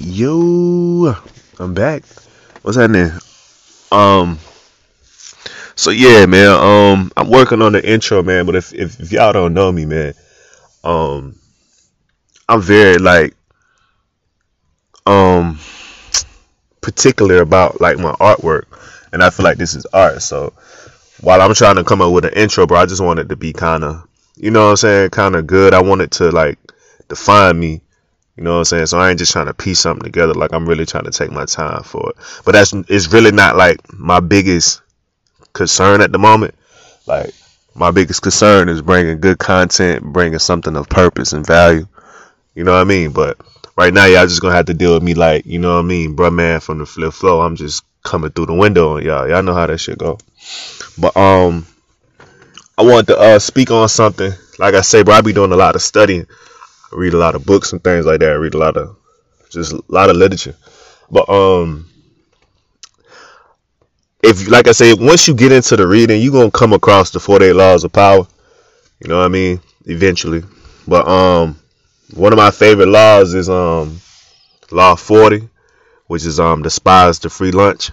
Yo, I'm back. What's happening? Um, so yeah, man. Um, I'm working on the intro, man. But if if, if y'all don't know me, man, um, I'm very like um particular about like my artwork, and I feel like this is art. So while I'm trying to come up with an intro, bro, I just want it to be kind of, you know what I'm saying, kind of good. I want it to like define me you know what I'm saying? So I ain't just trying to piece something together. Like I'm really trying to take my time for it. But that's it's really not like my biggest concern at the moment. Like my biggest concern is bringing good content, bringing something of purpose and value. You know what I mean? But right now, y'all just gonna have to deal with me like, you know what I mean, bruh man from the flip flow. I'm just coming through the window on y'all. Y'all know how that shit go. But um I wanted to uh speak on something. Like I say, bro, I be doing a lot of studying I read a lot of books and things like that. I read a lot of just a lot of literature. But um if like I say, once you get into the reading, you're gonna come across the 48 laws of power. You know what I mean? Eventually. But um one of my favorite laws is um law 40, which is um despise the free lunch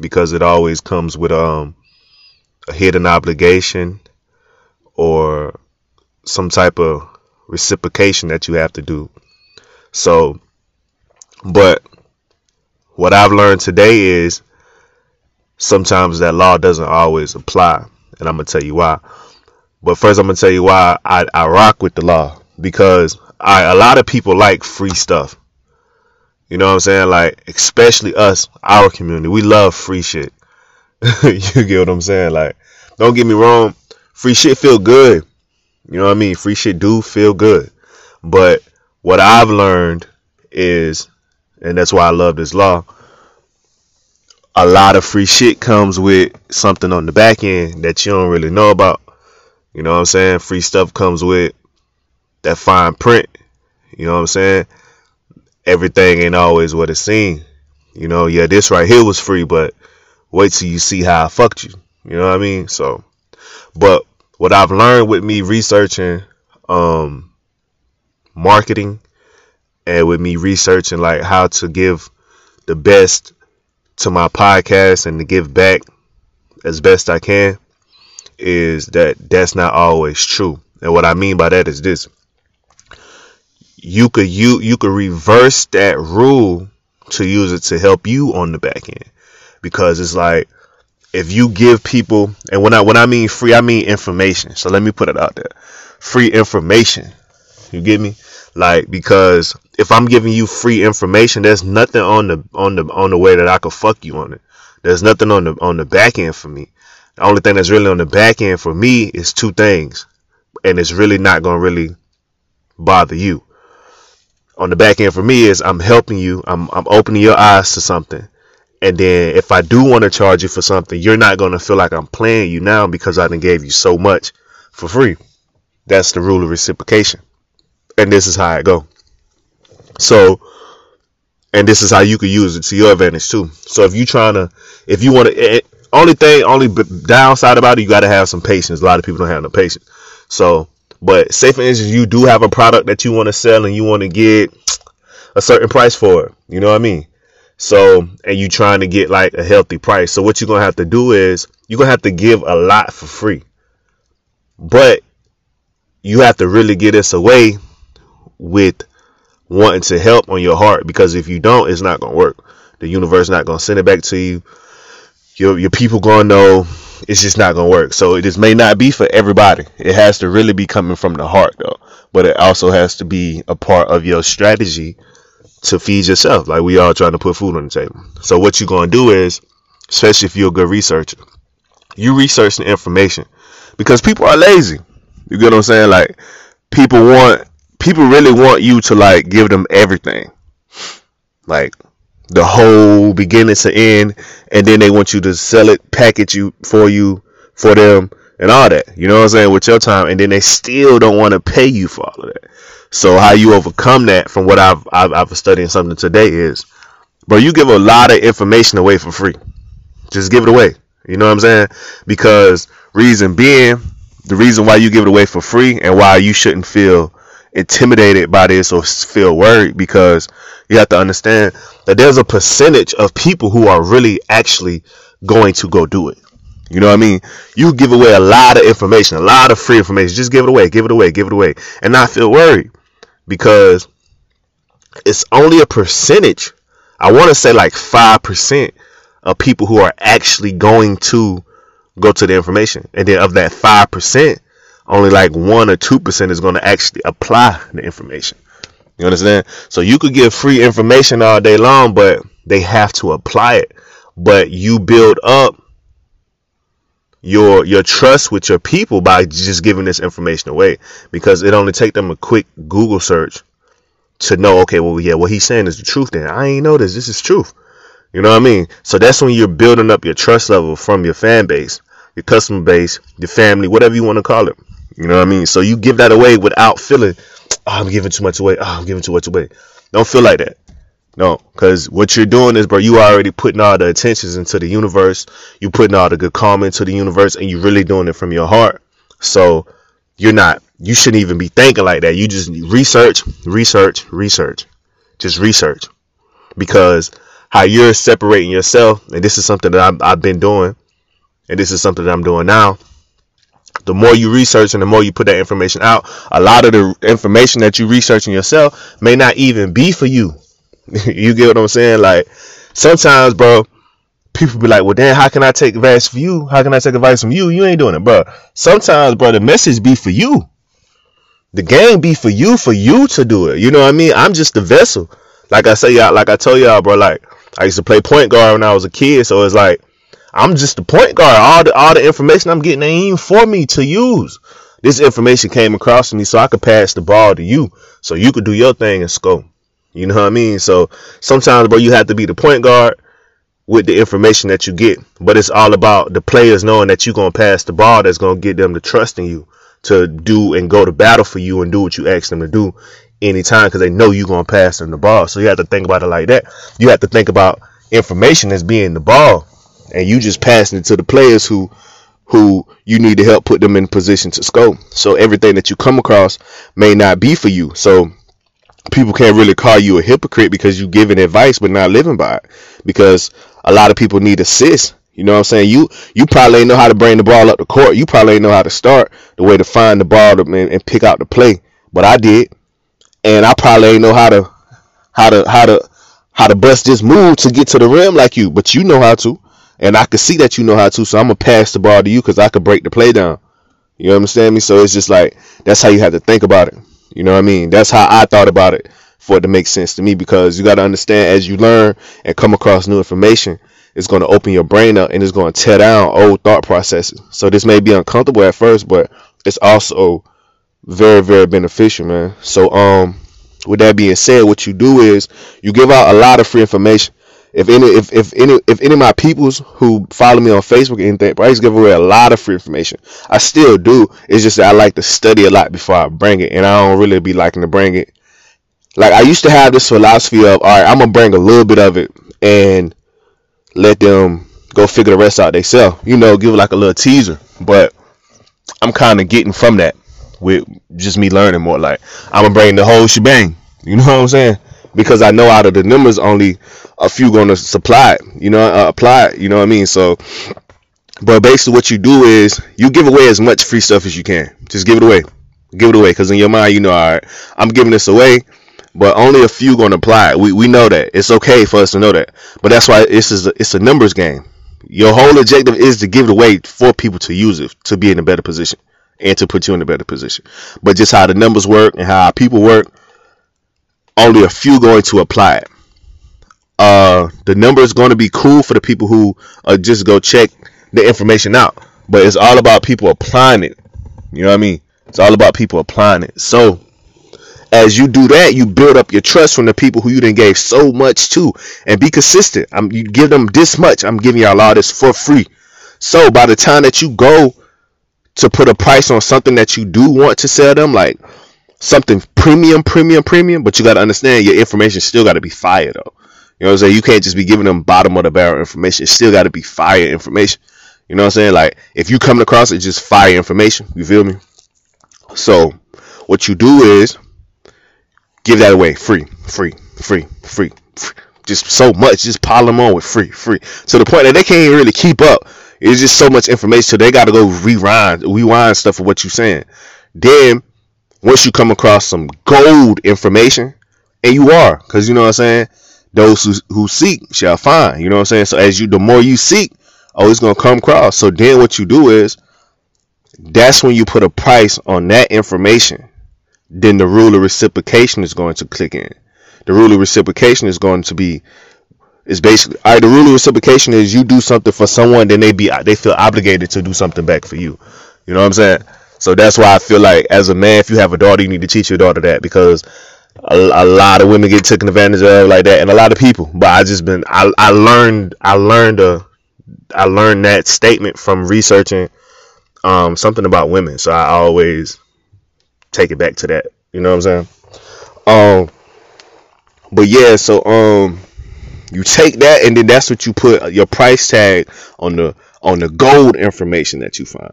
because it always comes with um a hidden obligation or some type of reciprocation that you have to do. So, but what I've learned today is sometimes that law doesn't always apply. And I'm going to tell you why. But first, I'm going to tell you why I, I rock with the law. Because I, a lot of people like free stuff. You know what I'm saying? Like, especially us, our community. We love free shit. you get what I'm saying? Like, don't get me wrong. Free shit feel good. You know what I mean? Free shit do feel good. But what I've learned is, and that's why I love this law, a lot of free shit comes with something on the back end that you don't really know about. You know what I'm saying? Free stuff comes with that fine print. You know what I'm saying? Everything ain't always what it seems. You know, yeah, this right here was free, but wait till you see how I fucked you. You know what I mean? So, but what I've learned with me researching um, marketing and with me researching like how to give the best to my podcast and to give back as best I can is that that's not always true. And what I mean by that is this. You could you you could reverse that rule to use it to help you on the back end. Because it's like if you give people and when I when I mean free, I mean information. So let me put it out there. Free information. You get me? Like because if I'm giving you free information, there's nothing on the on the on the way that I could fuck you on it. There's nothing on the on the back end for me. The only thing that's really on the back end for me is two things. And it's really not gonna really bother you. On the back end for me is I'm helping you, I'm I'm opening your eyes to something and then if I do want to charge you for something, you're not going to feel like I'm playing you now because I gave you so much for free. That's the rule of reciprocation. And this is how it go. So, and this is how you could use it to your advantage too. So if you trying to, if you want to, eh, only thing, only downside about it, you got to have some patience. A lot of people don't have no patience. So, but say for instance, you do have a product that you want to sell and you want to get a certain price for it. You know what I mean? So, and you trying to get like a healthy price. So what you're going to have to do is you're going to have to give a lot for free. But you have to really get this away with wanting to help on your heart because if you don't, it's not going to work. The universe not going to send it back to you. Your, your people going to know it's just not going to work. So this may not be for everybody. It has to really be coming from the heart though. But it also has to be a part of your strategy to feed yourself. Like we all trying to put food on the table. So what you're gonna do is, especially if you're a good researcher, you research the information because people are lazy. You get what I'm saying? Like people want people really want you to like give them everything. Like the whole beginning to end and then they want you to sell it, package you for you for them and all that. You know what I'm saying? With your time and then they still don't want to pay you for all of that. So how you overcome that from what I've, I've, I've studying something today is, bro, you give a lot of information away for free. Just give it away. You know what I'm saying? Because reason being, the reason why you give it away for free and why you shouldn't feel intimidated by this or feel worried because you have to understand that there's a percentage of people who are really actually going to go do it. You know what I mean? You give away a lot of information, a lot of free information. Just give it away, give it away, give it away, and not feel worried because it's only a percentage. I want to say like 5% of people who are actually going to go to the information. And then of that 5%, only like 1 or 2% is going to actually apply the information. You understand? So you could give free information all day long, but they have to apply it. But you build up your your trust with your people by just giving this information away. Because it only take them a quick Google search to know okay well yeah what he's saying is the truth then. I ain't know this. This is truth. You know what I mean? So that's when you're building up your trust level from your fan base your customer base your family whatever you want to call it. You know what I mean? So you give that away without feeling oh, I'm giving too much away. Oh, I'm giving too much away. Don't feel like that no, because what you're doing is, bro, you already putting all the attentions into the universe. You putting all the good karma into the universe, and you're really doing it from your heart. So you're not. You shouldn't even be thinking like that. You just research, research, research, just research, because how you're separating yourself, and this is something that I've, I've been doing, and this is something that I'm doing now. The more you research and the more you put that information out, a lot of the information that you researching yourself may not even be for you you get what I'm saying? Like sometimes, bro, people be like, "Well, then how can I take advice from you? How can I take advice from you? You ain't doing it, bro." Sometimes, bro, the message be for you. The game be for you, for you to do it. You know what I mean? I'm just the vessel. Like I say, y'all, like I told y'all, bro. Like I used to play point guard when I was a kid, so it's like I'm just the point guard. All the all the information I'm getting ain't even for me to use. This information came across to me so I could pass the ball to you, so you could do your thing and score. You know what I mean? So sometimes, bro, you have to be the point guard with the information that you get. But it's all about the players knowing that you're gonna pass the ball. That's gonna get them to trust in you to do and go to battle for you and do what you ask them to do anytime because they know you're gonna pass them the ball. So you have to think about it like that. You have to think about information as being the ball, and you just passing it to the players who who you need to help put them in position to score. So everything that you come across may not be for you. So people can't really call you a hypocrite because you're giving advice but not living by it. Because a lot of people need assists. You know what I'm saying? You you probably ain't know how to bring the ball up the court. You probably ain't know how to start the way to find the ball to, and, and pick out the play. But I did, and I probably ain't know how to how to how to how to bust this move to get to the rim like you. But you know how to, and I can see that you know how to. So I'm gonna pass the ball to you because I could break the play down. You understand me? So it's just like that's how you have to think about it. You know what I mean? That's how I thought about it for it to make sense to me because you got to understand as you learn and come across new information, it's going to open your brain up and it's going to tear down old thought processes. So this may be uncomfortable at first, but it's also very very beneficial, man. So um with that being said, what you do is you give out a lot of free information if any if, if any if any of my peoples who follow me on Facebook or anything, I just give away a lot of free information. I still do. It's just that I like to study a lot before I bring it, and I don't really be liking to bring it. Like I used to have this philosophy of, all right, I'm gonna bring a little bit of it and let them go figure the rest out themselves. You know, give like a little teaser. But I'm kind of getting from that with just me learning more. Like I'm gonna bring the whole shebang. You know what I'm saying? Because I know out of the numbers, only a few going to supply it, you know, uh, apply it, you know what I mean? So, but basically, what you do is you give away as much free stuff as you can. Just give it away, give it away, because in your mind, you know, all right, I'm giving this away, but only a few going to apply it. We we know that it's okay for us to know that, but that's why is a, it's a numbers game. Your whole objective is to give it away for people to use it to be in a better position and to put you in a better position. But just how the numbers work and how people work, only a few going to apply it uh, the number is going to be cool for the people who uh, just go check the information out. But it's all about people applying it. You know what I mean? It's all about people applying it. So as you do that, you build up your trust from the people who you didn't gave so much to, and be consistent. I'm you give them this much. I'm giving y'all all this for free. So by the time that you go to put a price on something that you do want to sell them, like something premium, premium, premium, but you got to understand your information still got to be fire though. You know what I'm saying? You can't just be giving them bottom of the barrel information. It still got to be fire information. You know what I'm saying? Like if you come across it, just fire information. You feel me? So what you do is Give that away free, free, free, free, free. Just so much. Just pile them on with free, free. To the point that they can't really keep up. It's just so much information, so they got to go rewind, rewind stuff of what you're saying. Then once you come across some gold information, and you are, because you know what I'm saying, those who, who seek shall find. You know what I'm saying. So as you, the more you seek, oh, it's gonna come across. So then what you do is, that's when you put a price on that information. Then the rule of reciprocation is going to click in. The rule of reciprocation is going to be is basically all right. The rule of reciprocation is you do something for someone, then they be they feel obligated to do something back for you. You know what I'm saying? So that's why I feel like as a man, if you have a daughter, you need to teach your daughter that because a, a, lot of women get taken advantage of like that, and a lot of people. But I just been I, I learned I learned a I learned that statement from researching um, something about women. So I always take it back to that. You know what I'm saying? Um, but yeah, so um, you take that and then that's what you put your price tag on the on the gold information that you find.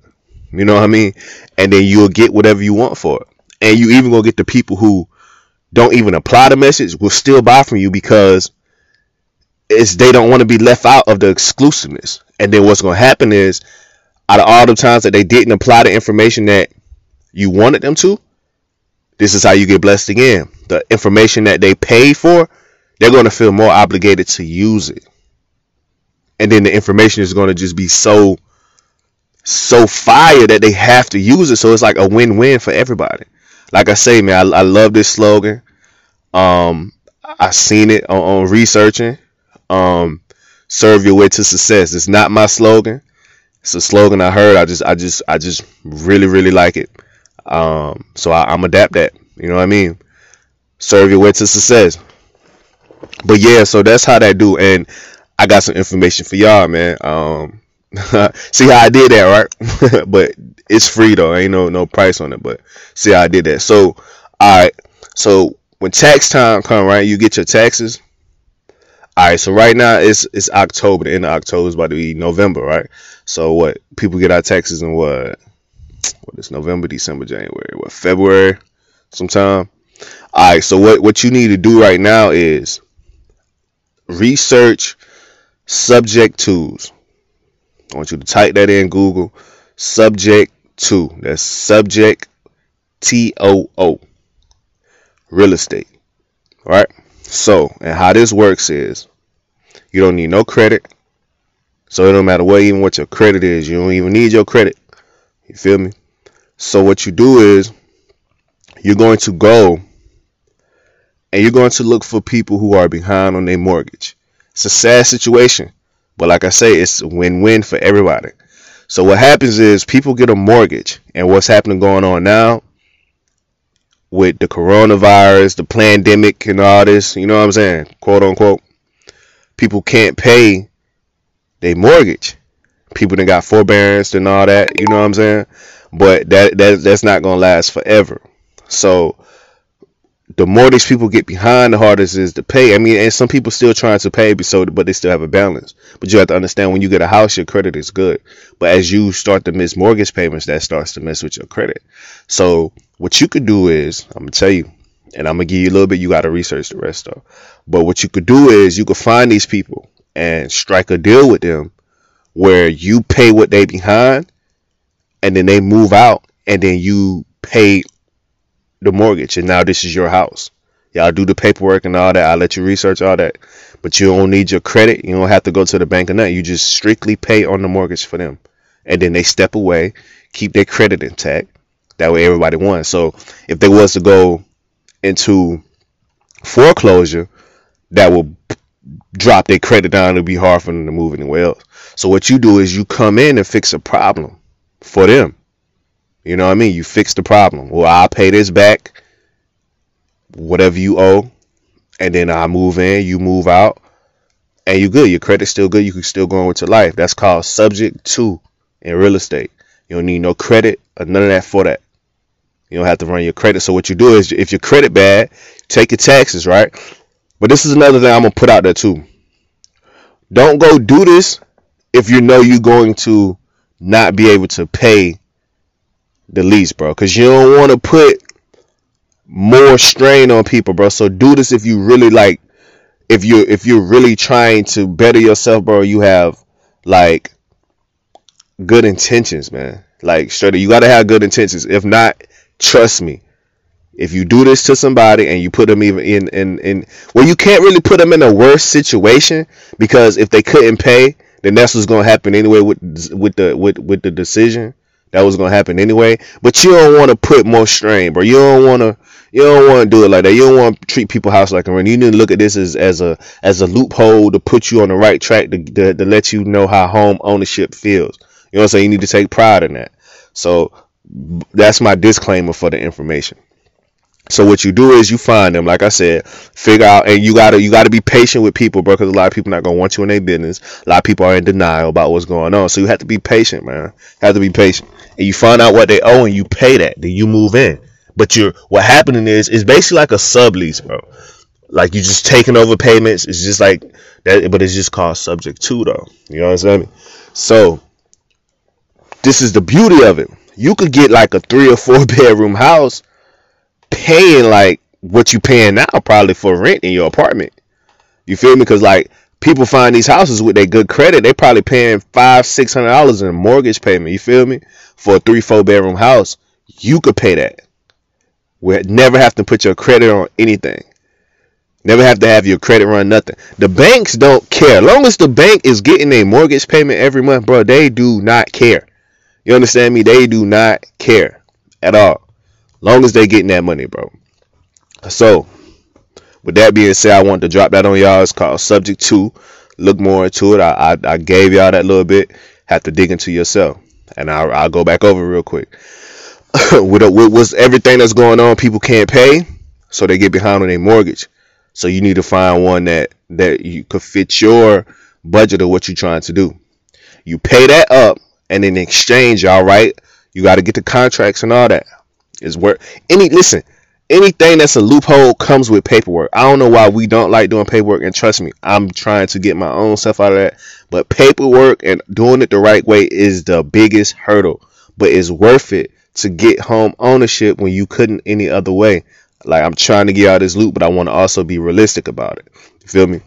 You know what I mean? And then you'll get whatever you want for it. And you even gonna get the people who don't even apply the message will still buy from you because it's they don't want to be left out of the exclusiveness. And then what's gonna happen is out of all the times that they didn't apply the information that you wanted them to, this is how you get blessed again. The information that they paid for, they're going to feel more obligated to use it. And then the information is going to just be so so fire that they have to use it. So it's like a win-win for everybody. Like I say, man, I, I love this slogan. Um, I seen it on, on researching. Um, serve your way to success. It's not my slogan. It's a slogan I heard. I just, I just, I just really, really like it. Um, so I, I'm adapt that. You know what I mean? Serve your way to success. But yeah, so that's how that do. And I got some information for y'all, man. Um, see how I did that, right? but it's free though. Ain't no no price on it. But see how I did that. So, all right. So when tax time come, right, you get your taxes. All right. So right now it's it's October. The end of October is about to be November, right? So what? People get our taxes in what? What is November, December, January? What February? Sometime. All right. So what what you need to do right now is research subject tools I want you to type that in Google. Subject to. That's subject T O O. Real estate. All right. So, and how this works is you don't need no credit. So it don't matter what even what your credit is. You don't even need your credit. You feel me? So what you do is you're going to go and you're going to look for people who are behind on their mortgage. It's a sad situation. But like I say, it's a win-win for everybody. So what happens is people get a mortgage, and what's happening going on now with the coronavirus, the pandemic, and all this, you know what I'm saying, quote unquote, people can't pay their mortgage. People that got forbearance and all that, you know what I'm saying. But that that that's not gonna last forever. So the more these people get behind, the harder it is to pay. I mean, and some people still trying to pay, so but they still have a balance. But you have to understand when you get a house, your credit is good. But as you start to miss mortgage payments, that starts to mess with your credit. So what you could do is, I'm gonna tell you, and I'm gonna give you a little bit. You got to research the rest though. But what you could do is you could find these people and strike a deal with them where you pay what they behind, and then they move out, and then you pay the mortgage, and now this is your house. Y'all do the paperwork and all that. I'll let you research all that. But you don't need your credit. You don't have to go to the bank or nothing. You just strictly pay on the mortgage for them. And then they step away, keep their credit intact. That way everybody won. So if they was to go into foreclosure, that will drop their credit down. It'll be hard for them to move anywhere else. So what you do is you come in and fix a problem for them. You know what I mean? You fix the problem. Well, I'll pay this back, whatever you owe, and then I move in, you move out, and you good. Your credit's still good. You can still go on with your life. That's called subject to in real estate. You don't need no credit or none of that for that. You don't have to run your credit. So what you do is, if your credit bad, take your taxes, right? But this is another thing I'm gonna put out there too. Don't go do this if you know you're going to not be able to pay the least, bro. Because you don't want to put more strain on people, bro. So do this if you really like if you if you're really trying to better yourself, bro, you have like good intentions, man. Like straight you gotta have good intentions. If not, trust me. If you do this to somebody and you put them even in in in well, you can't really put them in a worse situation because if they couldn't pay, then that's what's gonna happen anyway with with the with with the decision. That was gonna happen anyway. But you don't want to put more strain, bro. You don't want to you don't want to do it like that. You don't want to treat people house like a rent. You need to look at this as, as a as a loophole to put you on the right track to, to, to let you know how home ownership feels. You know what I'm saying? You need to take pride in that. So that's my disclaimer for the information. So what you do is you find them, like I said, figure out, and you gotta you gotta be patient with people, bro, because a lot of people not gonna want you in their business. A lot of people are in denial about what's going on, so you have to be patient, man. Have to be patient, and you find out what they owe, and you pay that. Then you move in. But you're what happening is is basically like a sublease, bro. Like you just taking over payments. It's just like that, but it's just called subject to though. You know what I'm saying? So this is the beauty of it. You could get like a three or four bedroom house paying like what you paying now probably for rent in your apartment. You feel me? Because like people find these houses with their good credit, they probably paying five, six hundred dollars in a mortgage payment. You feel me? For a three, four bedroom house, you could pay that where never have to put your credit on anything. Never have to have your credit run nothing. The banks don't care. Long as the bank is getting a mortgage payment every month, bro, they do not care. You understand me? They do not care at all. Long as they getting that money, bro. So, with that being said, I want to drop that on y'all. It's called Subject to. Look more into it. I, I, I gave y'all that little bit. Have to dig into yourself. And I'll, I'll go back over real quick. with, a, with everything that's going on, people can't pay, so they get behind on their mortgage. So you need to find one that that you could fit your budget of what you're trying to do. You pay that up, and in exchange, all right, you got to get the contracts and all that. Is where any listen, anything that's a loophole comes with paperwork. I don't know why we don't like doing paperwork, and trust me, I'm trying to get my own stuff out of that. But paperwork and doing it the right way is the biggest hurdle, but it's worth it to get home ownership when you couldn't any other way. Like I'm trying to get out of this loop, but I want to also be realistic about it. Feel me?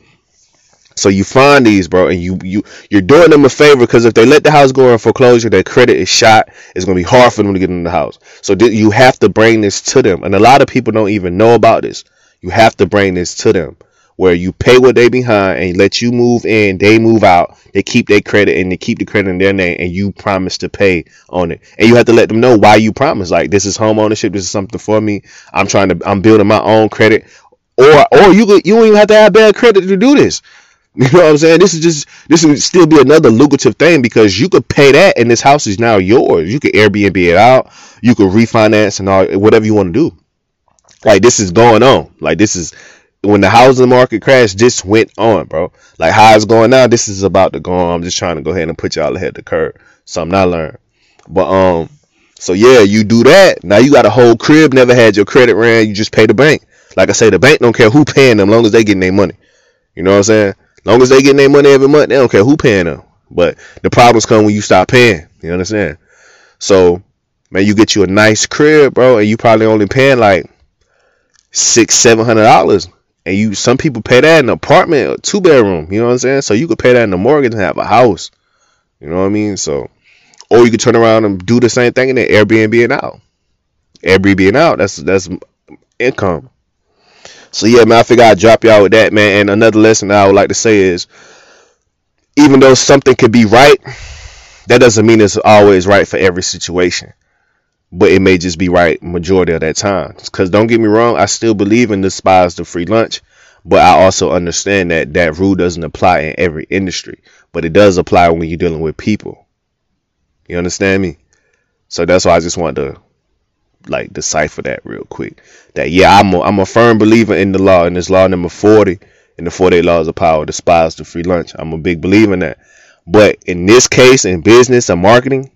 So you find these, bro, and you you you're doing them a favor because if they let the house go in foreclosure, their credit is shot. It's gonna be hard for them to get in the house. So th- you have to bring this to them, and a lot of people don't even know about this. You have to bring this to them where you pay what they behind and let you move in, they move out, they keep their credit and they keep the credit in their name and you promise to pay on it. And you have to let them know why you promise. Like this is home ownership, this is something for me. I'm trying to I'm building my own credit. Or or you you don't even have to have bad credit to do this. You know what I'm saying? This is just this would still be another lucrative thing because you could pay that and this house is now yours. You could Airbnb it out, you could refinance and all whatever you want to do. Like this is going on. Like this is when the housing market crashed, this went on, bro. Like how it's going now, this is about to go on. I'm just trying to go ahead and put y'all ahead of the curve. Something I learned. But um, so yeah, you do that. Now you got a whole crib, never had your credit ran, you just pay the bank. Like I say, the bank don't care who paying them, long as they getting their money. You know what I'm saying? Long as they getting their money every month, they don't care who paying them. But the problems come when you stop paying. You understand? So, man, you get you a nice crib, bro, and you probably only paying like six, seven hundred dollars and you some people pay that in an apartment or two bedroom, you know what I'm saying? So you could pay that in a mortgage and have a house. You know what I mean? So or you could turn around and do the same thing and then Airbnb it out. Airbnb it out, that's that's income. So yeah, man, I figure I'd drop y'all with that, man. And another lesson I would like to say is even though something could be right, that doesn't mean it's always right for every situation but it may just be right majority of that time. Because don't get me wrong, I still believe in despise the free lunch, but I also understand that that rule doesn't apply in every industry, but it does apply when you're dealing with people. You understand me? So that's why I just want to like decipher that real quick. That yeah, I'm a, I'm a firm believer in the law, in this law number 40, in the 48 laws of power, despise the free lunch. I'm a big believer in that. But in this case, in business and marketing,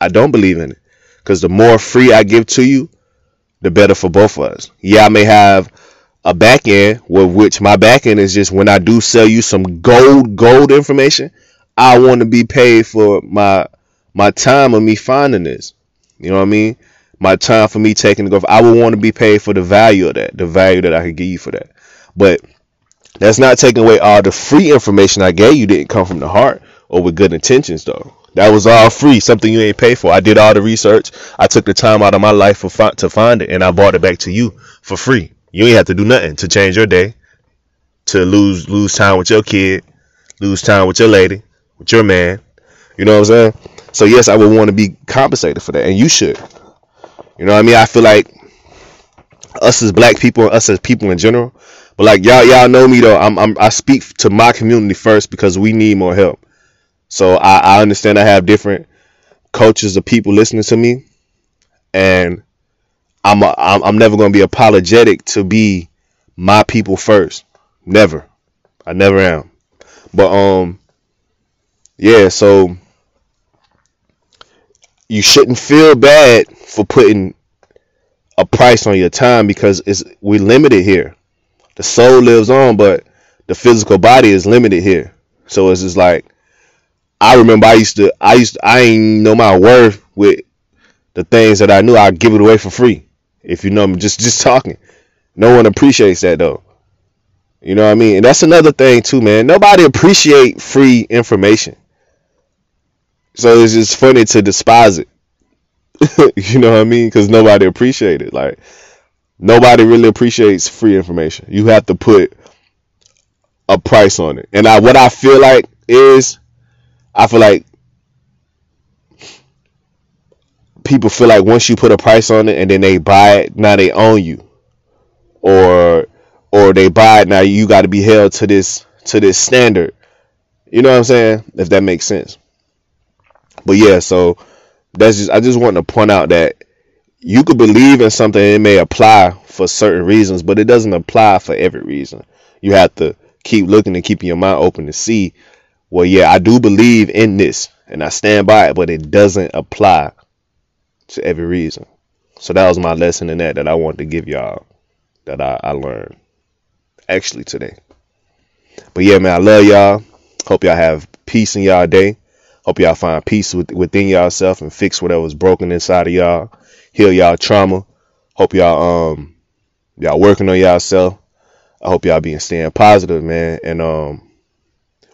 I don't believe in it. Because the more free I give to you, the better for both of us. Yeah, I may have a back end, with which my back end is just when I do sell you some gold, gold information, I want to be paid for my my time of me finding this. You know what I mean? My time for me taking the I would want to be paid for the value of that, the value that I could give you for that. But that's not taking away all the free information I gave you didn't come from the heart or with good intentions though. That was all free, something you ain't pay for. I did all the research. I took the time out of my life for to find it, and I brought it back to you for free. You ain't have to do nothing to change your day, to lose lose time with your kid, lose time with your lady, with your man. You know what I'm saying? So yes, I would want to be compensated for that, and you should. You know what I mean? I feel like us as black people, us as people in general, but like y'all, y'all know me though. I'm, I'm I speak to my community first because we need more help. So I, I understand I have different cultures of people listening to me, and I'm a, I'm, I'm never gonna be apologetic to be my people first. Never, I never am. But um, yeah. So you shouldn't feel bad for putting a price on your time because it's we limited here. The soul lives on, but the physical body is limited here. So it's just like I remember I used to I used to, I ain't know my worth with the things that I knew. I'd give it away for free. If you know me, just just talking. No one appreciates that though. You know what I mean? And that's another thing too, man. Nobody appreciate free information. So it's just funny to despise it. you know what I mean? Because nobody appreciates it. Like nobody really appreciates free information. You have to put a price on it. And I, what I feel like is, I feel like people feel like once you put a price on it and then they buy it, now they own you, or or they buy it now you got to be held to this to this standard. You know what I'm saying? If that makes sense. But yeah, so that's just I just want to point out that you could believe in something it may apply for certain reasons, but it doesn't apply for every reason. You have to keep looking and keeping your mind open to see, well, yeah, I do believe in this and I stand by it, but it doesn't apply to every reason. So that was my lesson in that that I wanted to give y'all that I, I learned actually today. But yeah, man, I love y'all. Hope y'all have peace in y'all day. Hope y'all find peace with, within yourself and fix whatever's broken inside of y'all. Heal y'all trauma. Hope y'all um y'all working on yourself. I hope y'all being staying positive, man. And um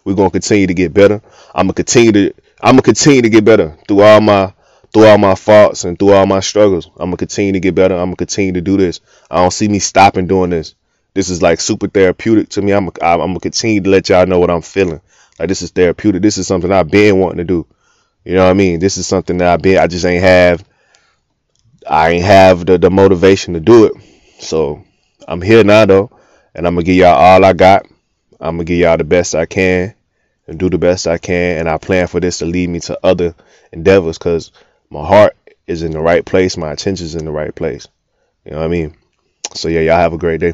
we're gonna continue to get better. I'm gonna continue to I'm gonna continue to get better through all my through all my faults and through all my struggles. I'm gonna continue to get better. I'm gonna continue to do this. I don't see me stopping doing this. This is like super therapeutic to me. I'm I'm gonna continue to let y'all know what I'm feeling. Like this is therapeutic. This is something I've been wanting to do. You know what I mean? This is something that I've been. I just ain't have. I ain't have the, the motivation to do it. So I'm here now though, and I'm gonna give y'all all I got. I'm gonna give y'all the best I can and do the best I can. And I plan for this to lead me to other endeavors because my heart is in the right place, my attention is in the right place. You know what I mean? So yeah, y'all have a great day.